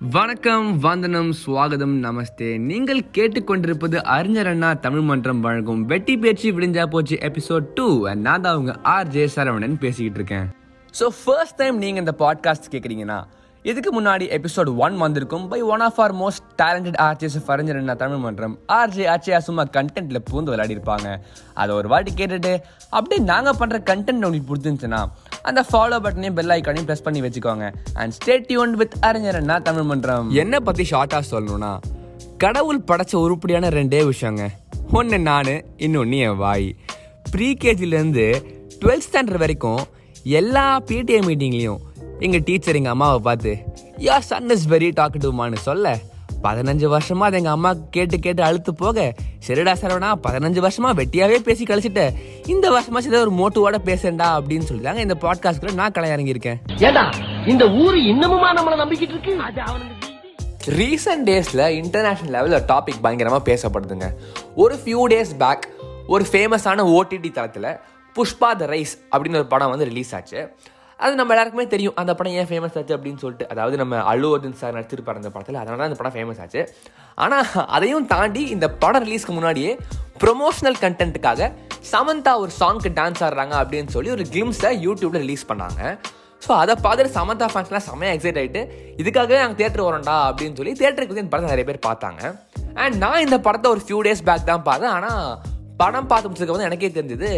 வணக்கம் வந்தனம் சுவாகதம் நமஸ்தே. நீங்கள் கேட்டுக்கொண்டிருப்பது அறிஞர் அண்ணா தமிழ் மன்றம் வழங்கும் வெட்டி பேச்சு விடிஞ்சா போச்சு எபிசோட் டூ நான் தான் அவங்க ஆர் ஜே சரவணன் பேசிக்கிட்டு இருக்கேன். ஸோ ஃபர்ஸ்ட் டைம் நீங்கள் இந்த பாட்காஸ்ட் கேட்குறீங்கன்னா இதுக்கு முன்னாடி எபிசோட் ஒன் வந்திருக்கும் by one of our most talented artist of Arignar Anna Tamil மன்றம். ஆர்ஜே ஆச்சியா சும்மா கண்டென்ட்ல பூந்து விளையாடி இருப்பாங்க அதை ஒரு வாட்டி கேட்டுட்டு அப்படியே நாங்கள் பண்ணுற கண்டென்ட் உங்களுக்கு பிடிச்சிருந்துச்சுன்னா அந்த ஃபாலோ பட்டனையும் பெல் ஐக்கானையும் ப்ரெஸ் பண்ணி வச்சுக்கோங்க. அண்ட் ஸ்டே டியூன் வித் அறிஞர் என்ன தமிழ் மன்றம். என்ன பற்றி ஷார்ட்டாக சொல்லணும்னா கடவுள் படைச்ச உருப்படியான ரெண்டே விஷயங்க. ஒன்று நான் இன்னொன்று என் வாய். ப்ரீகேஜிலேருந்து டுவெல்த் ஸ்டாண்டர்ட் வரைக்கும் எல்லா பிடிஏ மீட்டிங்லேயும் எங்கள் டீச்சர் எங்கள் அம்மாவை பார்த்து யா சன் இஸ் வெரி டாக்கட்டுமான்னு சொல்ல பதினஞ்சு வருஷமா அது எங்க அம்மா கேட்டு கேட்டு அழுத்து போக சரிடா சரவணா பதினஞ்சு வருஷமா வெட்டியாவே பேசி கழிச்சிட்ட. இந்த வருஷமா ஏதோ ஒரு மோட்டுவோட பேசண்டா அப்படின்னு சொல்லிட்டாங்க. இந்த பாட்காஸ்ட்ல நான் களை இறங்கியிருக்கேன் ஏண்டா இந்த ஊரு இன்னமுமா நம்மள நம்பிக்கிட்டு இருக்கு? அது அவனுக்கு ரீசெண்ட் டேஸில் இன்டர்நேஷ்னல் லெவலில் டாபிக் பயங்கரமாக பேசப்படுதுங்க. ஒரு ஃபியூ டேஸ் பேக் ஒரு ஃபேமஸான ஓடிடி தளத்தில் புஷ்பா த ரைஸ் அப்படின்னு ஒரு படம் வந்து ரிலீஸ் ஆச்சு. அது நம்ம எல்லாருக்குமே தெரியும் அந்த படம் ஏன் ஃபேமஸ் ஆச்சு அப்படின்னு சொல்லிட்டு. அதாவது நம்ம அல்லு அர்ஜுன் சார் நடிச்சிருப்பார் அந்த படத்தில். அதனால தான் அந்த படம் ஃபேமஸ் ஆச்சு. ஆனால் அதையும் தாண்டி இந்த படம் ரிலீஸ்க்கு முன்னாடியே ப்ரொமோஷனல் கண்டென்ட்டுக்காக சமந்தா ஒரு சாங்க்கு டான்ஸ் ஆடுறாங்க அப்படின்னு சொல்லி ஒரு கிளிம்ஸை யூடியூப்பில் ரிலீஸ் பண்ணாங்க. ஸோ அதை பார்த்துட்டு சமந்தா ஃபேன்ஸ்லாம் செம்மையாக எக்ஸைட் ஆகிட்டு இதுக்காகவே நாங்கள் தேட்டர் வரோண்டா அப்படின்னு சொல்லி தேட்டருக்கு வந்து இந்த படத்தை நிறைய பேர் பார்த்தாங்க. அண்ட் நான் இந்த படத்தை ஒரு ஃபியூ டேஸ் பேக் தான் பார்த்தேன். ஆனால் படம் பார்த்து முடிச்சதுக்கு வந்து எனக்கே தெரிஞ்சது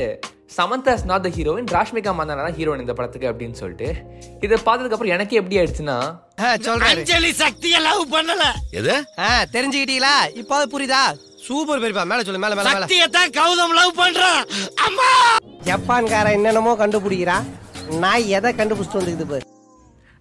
Samantha is not the heroine Rashmika Mandanna தான் ஹீரோயின் இந்த படத்துக்கு அப்படின்னு சொல்லிட்டு. இதை பார்த்ததுக்கப்புறம் எனக்கே எப்படி ஆயிடுச்சுன்னா அஞ்சலி சக்திய லவ் பண்ணல. எது? தெரிஞ்சுக்கிட்டீங்களா? இப்போ புரியுதா? சூப்பர் பெரியப்பா மேல சொல்லு மேல மேல சக்திய தான் கௌதம் லவ் பண்றான் அம்மா! ஜப்பான்காரன் என்னென்னமோ கண்டுபிடிக்கிறா நான் எதை கண்டுபிடிச்சிட்டு வந்துக்குது பாரு.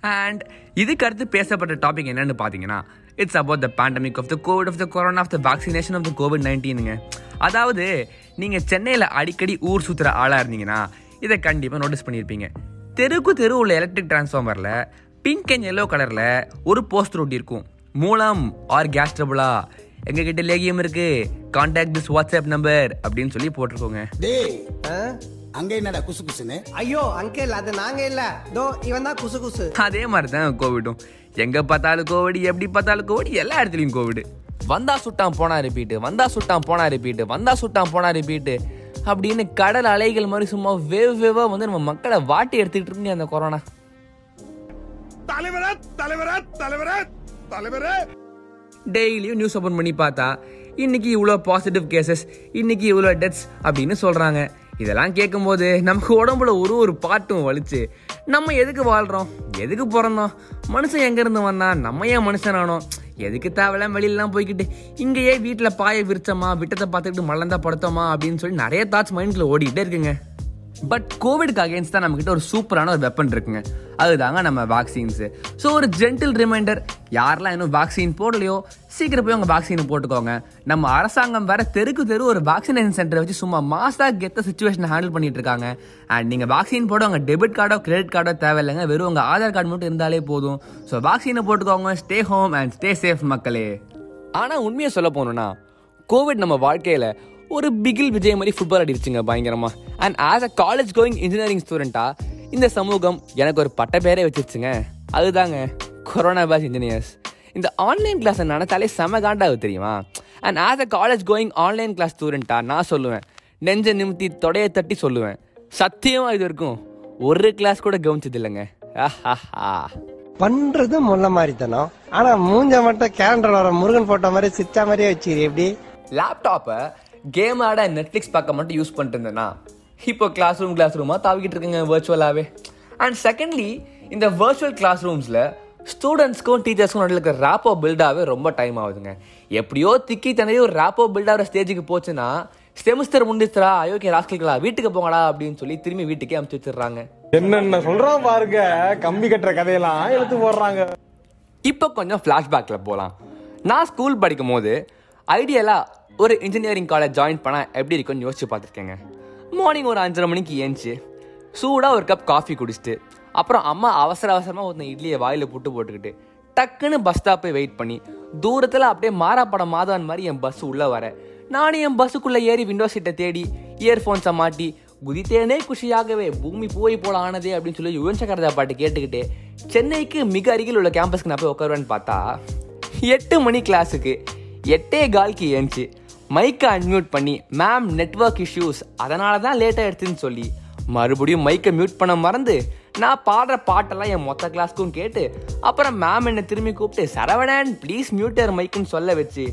அண்ட் இதுக்கு அடுத்து பேசப்பட்ட டாபிக் என்னன்னு பார்த்தீங்கன்னா it's about the pandemic of the covid of the corona of the vaccination of the covid நைன்டீனுங்க அதாவது நீங்கள் சென்னையில் அடிக்கடி ஊர் சுற்றுற ஆளாக இருந்தீங்கன்னா இதை கண்டிப்பாக நோட்டீஸ் பண்ணியிருப்பீங்க தெருக்கு தெரு உள்ள எலக்ட்ரிக் டிரான்ஸ்ஃபார்மரில் பிங்க் அண்ட் எல்லோ கலரில் ஒரு போஸ்டர் ஒட்டி இருக்கும். மூலம் ஆர் கேஸ் ட்ரபுளா எங்ககிட்ட லேகியம் இருக்கு. கான்டாக்ட் திஸ் வாட்ஸ்அப் நம்பர் அப்படின்னு சொல்லி போட்டிருக்கோங்க? அங்க என்னடா குசு குசுன்னு ஐயோ அங்கிள் அது நாங்க இல்ல. தோ இவன் தான் குசு குசு அதே மாதிரி தான் கோவிடும். எங்க பார்த்தாலும் கோவிட் எப்படி பார்த்தாலும் கோவிட் எல்லா இடத்துலயும் கோவிட். வந்தா சுட்டான் போனா ரிப்பீட்டு வந்தா சுட்டான் போனா ரிப்பீட்டு வந்தா சுட்டான் போனா ரிப்பீட்டு அப்படின்னு கடல் அலைகள் மாதிரி சும்மா வேவ் வேவா வந்து நம்ம மக்களை வாட்டி எடுத்துக்கிட்டு இருக்கு அந்த கொரோனா தலைவரே தலைவரே தலைவரே தலைவரே. டெய்லியும் நியூஸ் ஓப்பன் பண்ணி பார்த்தா இன்னைக்கு இவ்வளோ பாசிட்டிவ் கேசஸ் இன்னைக்கு இவ்வளோ டெத்ஸ் அப்படின்னு சொல்றாங்க. இதெல்லாம் கேட்கும்போது நமக்கு உடம்புல ஒரு ஒரு பாட்டும் வலிச்சு. நம்ம எதுக்கு வாழ்கிறோம் எதுக்கு பிறந்தோம்? மனுஷன் எங்கேருந்து வந்தால் வந்தான்? நம்ம ஏன் மனுஷனானோம்? எதுக்கு தேவையில்லாம் வெளியிலலாம் போய்க்கிட்டு இங்கேயே வீட்டில் பாய விரிச்சோமா விட்டத்தை பார்த்துக்கிட்டு மலர்ந்தா படுத்தோமா அப்படின்னு சொல்லி நிறைய தாட்ஸ் மைண்டில் ஓடிக்கிட்டே இருக்குங்க. பட் கோவிட்க்கு அகேன்ஸ்ட் தான் நம்மக்கிட்ட ஒரு சூப்பரான ஒரு வெப்பன் இருக்குங்க. அதுதாங்க நம்ம வேக்சின்ஸு ஸோ ஒரு ஜென்டில் ரிமைண்டர் யாரெல்லாம் இன்னும் வேக்சின் போடலையோ சீக்கிரம் போய் உங்கள் வேக்சினை போட்டுக்கோங்க. நம்ம அரசாங்கம் வேற தெருக்கு தெரு ஒரு வேக்சினேஷன் சென்டரை வச்சு சும்மா மாசாக கெத்த சுச்சுவேஷனை ஹேண்டில் பண்ணிட்டு இருக்காங்க. அண்ட் நீங்கள் வேக்சின் போட உங்கள் டெபிட் கார்டோ கிரெடிட் கார்டோ தேவையில்லைங்க. வெறும் உங்கள் ஆதார் கார்டு மட்டும் இருந்தாலே போதும். ஸோ வேக்சினை போட்டுக்கோங்க. Stay home and stay safe மக்களே. ஆனால் உண்மையை சொல்ல போகணுன்னா கோவிட் நம்ம வாழ்க்கையில் ஒரு பிகில் விஜய் மாதிரி ஃபுட்பால் அடிச்சுங்க பயங்கரமா. And as a college going engineering ஸ்டூடெண்ட்டா இந்த சமூகம் எனக்கு ஒரு பட்ட பேரே வச்சிருச்சுங்க. அதுதாங்க கொரோனா பேட்ச் இன்ஜினியர்ஸ் இந்த ஆன்லைன் கிளாஸ் நினைச்சாலே செம காண்டாவது தெரியுமா? And as a college going online class ஸ்டூடெண்ட்டா நான் சொல்லுவேன் நெஞ்ச நிமித்தி தொடைய தட்டி சொல்லுவேன். சத்தியமா இது வரைக்கும் ஒரு கிளாஸ் கூட கவனிச்சது இல்லைங்க பண்றது முள்ள மாதிரித்தனம் ஆனா மூஞ்ச மட்டும் கேலண்டர் வர முருகன் போட்டோ மாதிரி சிச்சா மாதிரியே வச்சுக்கிறீ எப்படி? லேப்டாப்பை கேம் ஆட நெட்ஃப்ளிக்ஸ் பார்க்க மட்டும் யூஸ் பண்ணிட்டு இருந்தேன்னா இப்போ கிளாஸ் ரூம் கிளாஸ் ரூமாக தாவிக்கிட்டு இருக்குங்க வர்ச்சுவலாகவே அண்ட் செகண்ட்லி இந்த வர்ச்சுவல் கிளாஸ் ரூம்ஸில் ஸ்டூடெண்ட்ஸ்க்கும் டீச்சர்ஸ்க்கும் நடுவில் இருக்கிற ரேப்போ பில்டாகவே ரொம்ப டைம் ஆகுதுங்க. எப்படியோ திக்கி தனி ஒரு ரேப்போ பில்ட் ஆகிற ஸ்டேஜுக்கு போச்சுன்னா செமிஸ்டர் முடிஞ்சிச்சுரா அயோக்கிய ராஸ்கல்களா வீட்டுக்கு போங்கடா அப்படின்னு சொல்லி திரும்பி வீட்டுக்கே அமுச்சு வச்சிடுறாங்க. என்னென்ன சொல்றான் பாருங்க கம்பி கட்டுற கதையெல்லாம் இழுத்து போடுறாங்க. இப்போ கொஞ்சம் ஃப்ளாஷ்பேக்கில் போகலாம் நான் ஸ்கூல் படிக்கும் போது ஐடியலாக ஒரு இன்ஜினியரிங் காலேஜ் ஜாயின் பண்ணால் எப்படி இருக்கும்னு யோசிச்சு பார்த்துருக்கேங்க. மார்னிங் ஒரு அஞ்சரை மணிக்கு ஏஞ்சி சூடாக ஒரு கப் காஃபி குடிச்சிட்டு அப்புறம் அம்மா அவசர அவசரமாக ஒருத்தன் இட்லியை வாயில் புட்டு போட்டுக்கிட்டு டக்குன்னு பஸ் ஸ்டாப்பை வெயிட் பண்ணி தூரத்தில் அப்படியே மாறாப்படம் மாதவன் மாதிரி என் பஸ் உள்ளே வர நானும் என் பஸ்ஸுக்குள்ளே ஏறி விண்டோ சீட்டை தேடி இயர்ஃபோன்ஸை மாட்டி குதித்தேனே குஷியாகவே பூமி போய் போல ஆனதே அப்படின்னு சொல்லி யுவன் சக்கரதா பாட்டு கேட்டுக்கிட்டு சென்னைக்கு மிக அருகில் உள்ள கேம்பஸ்க்கு நான் போய் உட்காருவேன்னு பார்த்தா எட்டு மணி கிளாஸுக்கு எட்டே கால்க்கு ஏஞ்சி. மைக்கை அன்மியூட் பண்ணி மேம் நெட்வொர்க் இஷ்யூஸ் அதனால தான் லேட்டாக எடுத்துன்னு சொல்லி மறுபடியும் மைக்கை மியூட் பண்ண மறந்து நான் பாடுற பாட்டெல்லாம் என் மொத்த கிளாஸ்க்கும் கேட்டு அப்புறம் மேம் என்னை திரும்பி கூப்பிட்டு சரவணன் ப்ளீஸ் மியூட்டர் மைக்குன்னு சொல்ல வச்சு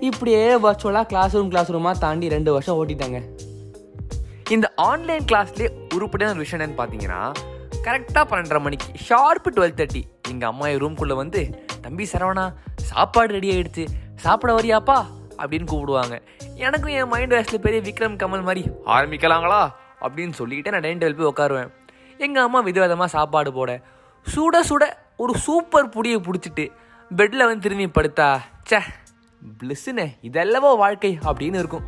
இப்படியே வர்ச்சுவலாக கிளாஸ் ரூம் கிளாஸ் ரூமாக தாண்டி ரெண்டு வருஷம் ஓட்டிட்டாங்க. இந்த ஆன்லைன் கிளாஸ்லேயே உருப்படியான ஒரு விஷயம் என்னன்னு பார்த்தீங்கன்னா கரெக்டாக பன்னெண்டரை மணிக்கு ஷார்ப்பு டுவெல் தேர்ட்டி எங்கள் அம்மா என் ரூம்குள்ளே வந்து தம்பி சரவணா சாப்பாடு ரெடி ஆகிடுச்சு சாப்பிட வரியாப்பா? அப்படின்னு கூப்பிடுவாங்க. எனக்கும் என் மைண்ட் வாய்ஸில் பெரிய விக்ரம் கமல் மாதிரி ஆரம்பிக்கலாங்களா? அப்படின்னு சொல்லிக்கிட்டு நான் டைனிங் டேபிள் போய் உட்காருவேன் எங்கள் அம்மா விதவிதமாக சாப்பாடு போட சுட சுட ஒரு சூப்பர் புடியை பிடிச்சிட்டு பெட்டில் வந்து திரும்பி படுத்தா ச்சே பிளஸ்ஸுனே இதெல்லவோ வாழ்க்கை அப்படின்னு இருக்கும்.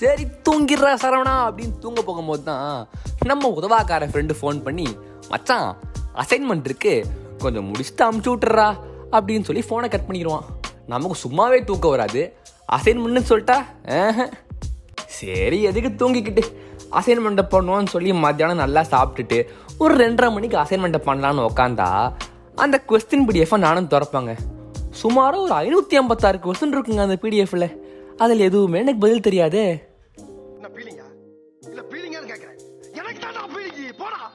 சரி தூங்கிடுறா சரவணா அப்படின்னு தூங்க போகும்போது தான் நம்ம உதவாக்கார ஃப்ரெண்டு ஃபோன் பண்ணி மச்சான் அசைன்மெண்ட் இருக்கு. கொஞ்சம் முடிச்சுட்டு அமுச்சு விட்டுறா அப்படின்னு சொல்லி ஃபோனை கட் பண்ணிடுவான். நமக்கு சும்மாவே தூக்கம் வராது. அசைன்மெண்ட்னு சொல்லிட்டா. சரி எதுக்கு தூங்கிக்கிட்டு? அசைன்மெண்ட்டை பண்ணுவோன்னு சொல்லி மத்தியானம் நல்லா சாப்பிட்டுட்டு ஒரு ரெண்டரை மணிக்கு அசைன்மெண்ட்டை பண்ணலான்னு உக்காந்தா அந்த கொஸ்டின் பிடிஎஃபை நானும் திறப்பாங்க. சுமார் ஒரு ஐநூற்றி ஐம்பத்தாறு கொஸ்டின் இருக்குங்க அந்த பிடிஎஃப்ல அதில் எதுவுமே எனக்கு பதில் தெரியாதே.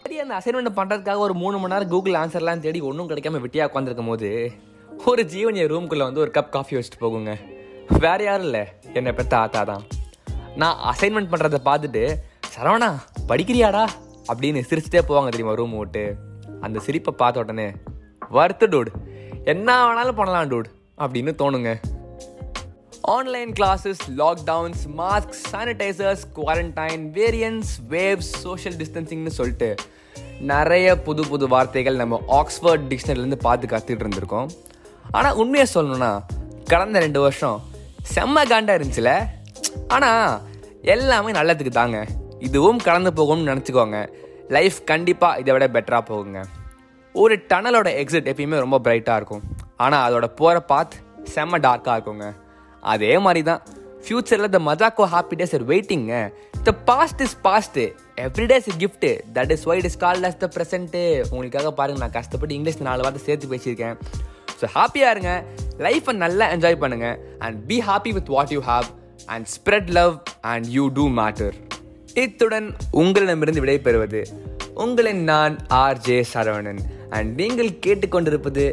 சரி அந்த அசைன்மெண்ட் பண்ணுறதுக்காக ஒரு மூணு மணி நேரம் கூகுள் ஆன்சர்லாம் தேடி ஒன்றும் கிடைக்காம வெட்டியாக உட்காந்துருக்கும் போது ஒரு ஜீவன் என் ரூம்குள்ளே வந்து ஒரு கப் காஃபி வச்சுட்டு போகுங்க. வேற யாரும் இல்லை. என்னை பெற்ற ஆத்தா தான். நான் அசைன்மெண்ட் பண்ணுறதை பார்த்துட்டு சரவணா படிக்கிறியாடா? அப்படின்னு சிரிச்சுட்டே போவாங்க தெரியுமா ரூம் விட்டு. அந்த சிரிப்பை பார்த்த உடனே வருத்து டூட் என்ன வேணாலும் பண்ணலாம் டூட் அப்படின்னு தோணுங்க. Online classes lockdowns mask sanitisers quarantine variants waves social டிஸ்டன்சிங்னு சொல்லிட்டு நிறைய புது புது வார்த்தைகள் நம்ம ஆக்ஸ்ஃபோர்ட் டிக்ஷனரிலேருந்து பார்த்து கற்றுட்டு இருந்திருக்கோம். ஆனால் உண்மையை சொல்லணும்னா கடந்த ரெண்டு வருஷம் செம்ம காண்டாக இருந்துச்சுல. ஆனால் எல்லாமே நல்லதுக்கு தாங்க. இதுவும் கடந்து போகும்னு நினச்சிக்கோங்க. லைஃப் கண்டிப்பாக இதை விட பெட்டராக போகுங்க. ஒரு டனலோட எக்ஸிட் எப்பயுமே ரொம்ப பிரைட்டாக இருக்கும். ஆனால் அதோட போகிற பாத் செம்ம டார்க்காக இருக்குங்க. அதே மாதிரி தான் ஃப்யூச்சரில் த மஜாக்கோ happy days are waiting the past is past every days gift that is why is called as the present உங்களுக்காக பாருங்கள் நான் கஷ்டப்பட்டு இங்கிலீஷ் நாலு வார்த்தை சேர்த்து பேசியிருக்கேன். ஸோ ஹாப்பியாக இருங்க லைஃப்பை நல்லா என்ஜாய் பண்ணுங்க. And be happy with what you have and spread love and you do matter இத்துடன் உங்களிடமிருந்து விடைபெறுவது உங்களின் நான் ஆர் ஜே சரவணன். அண்ட் நீங்கள் கேட்டுக்கொண்டிருப்பது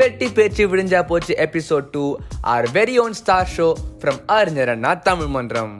வெட்டி பேச்சு விடிஞ்சா போச்சு episode two our very own star show from Arignar Anna Tamil மன்றம்.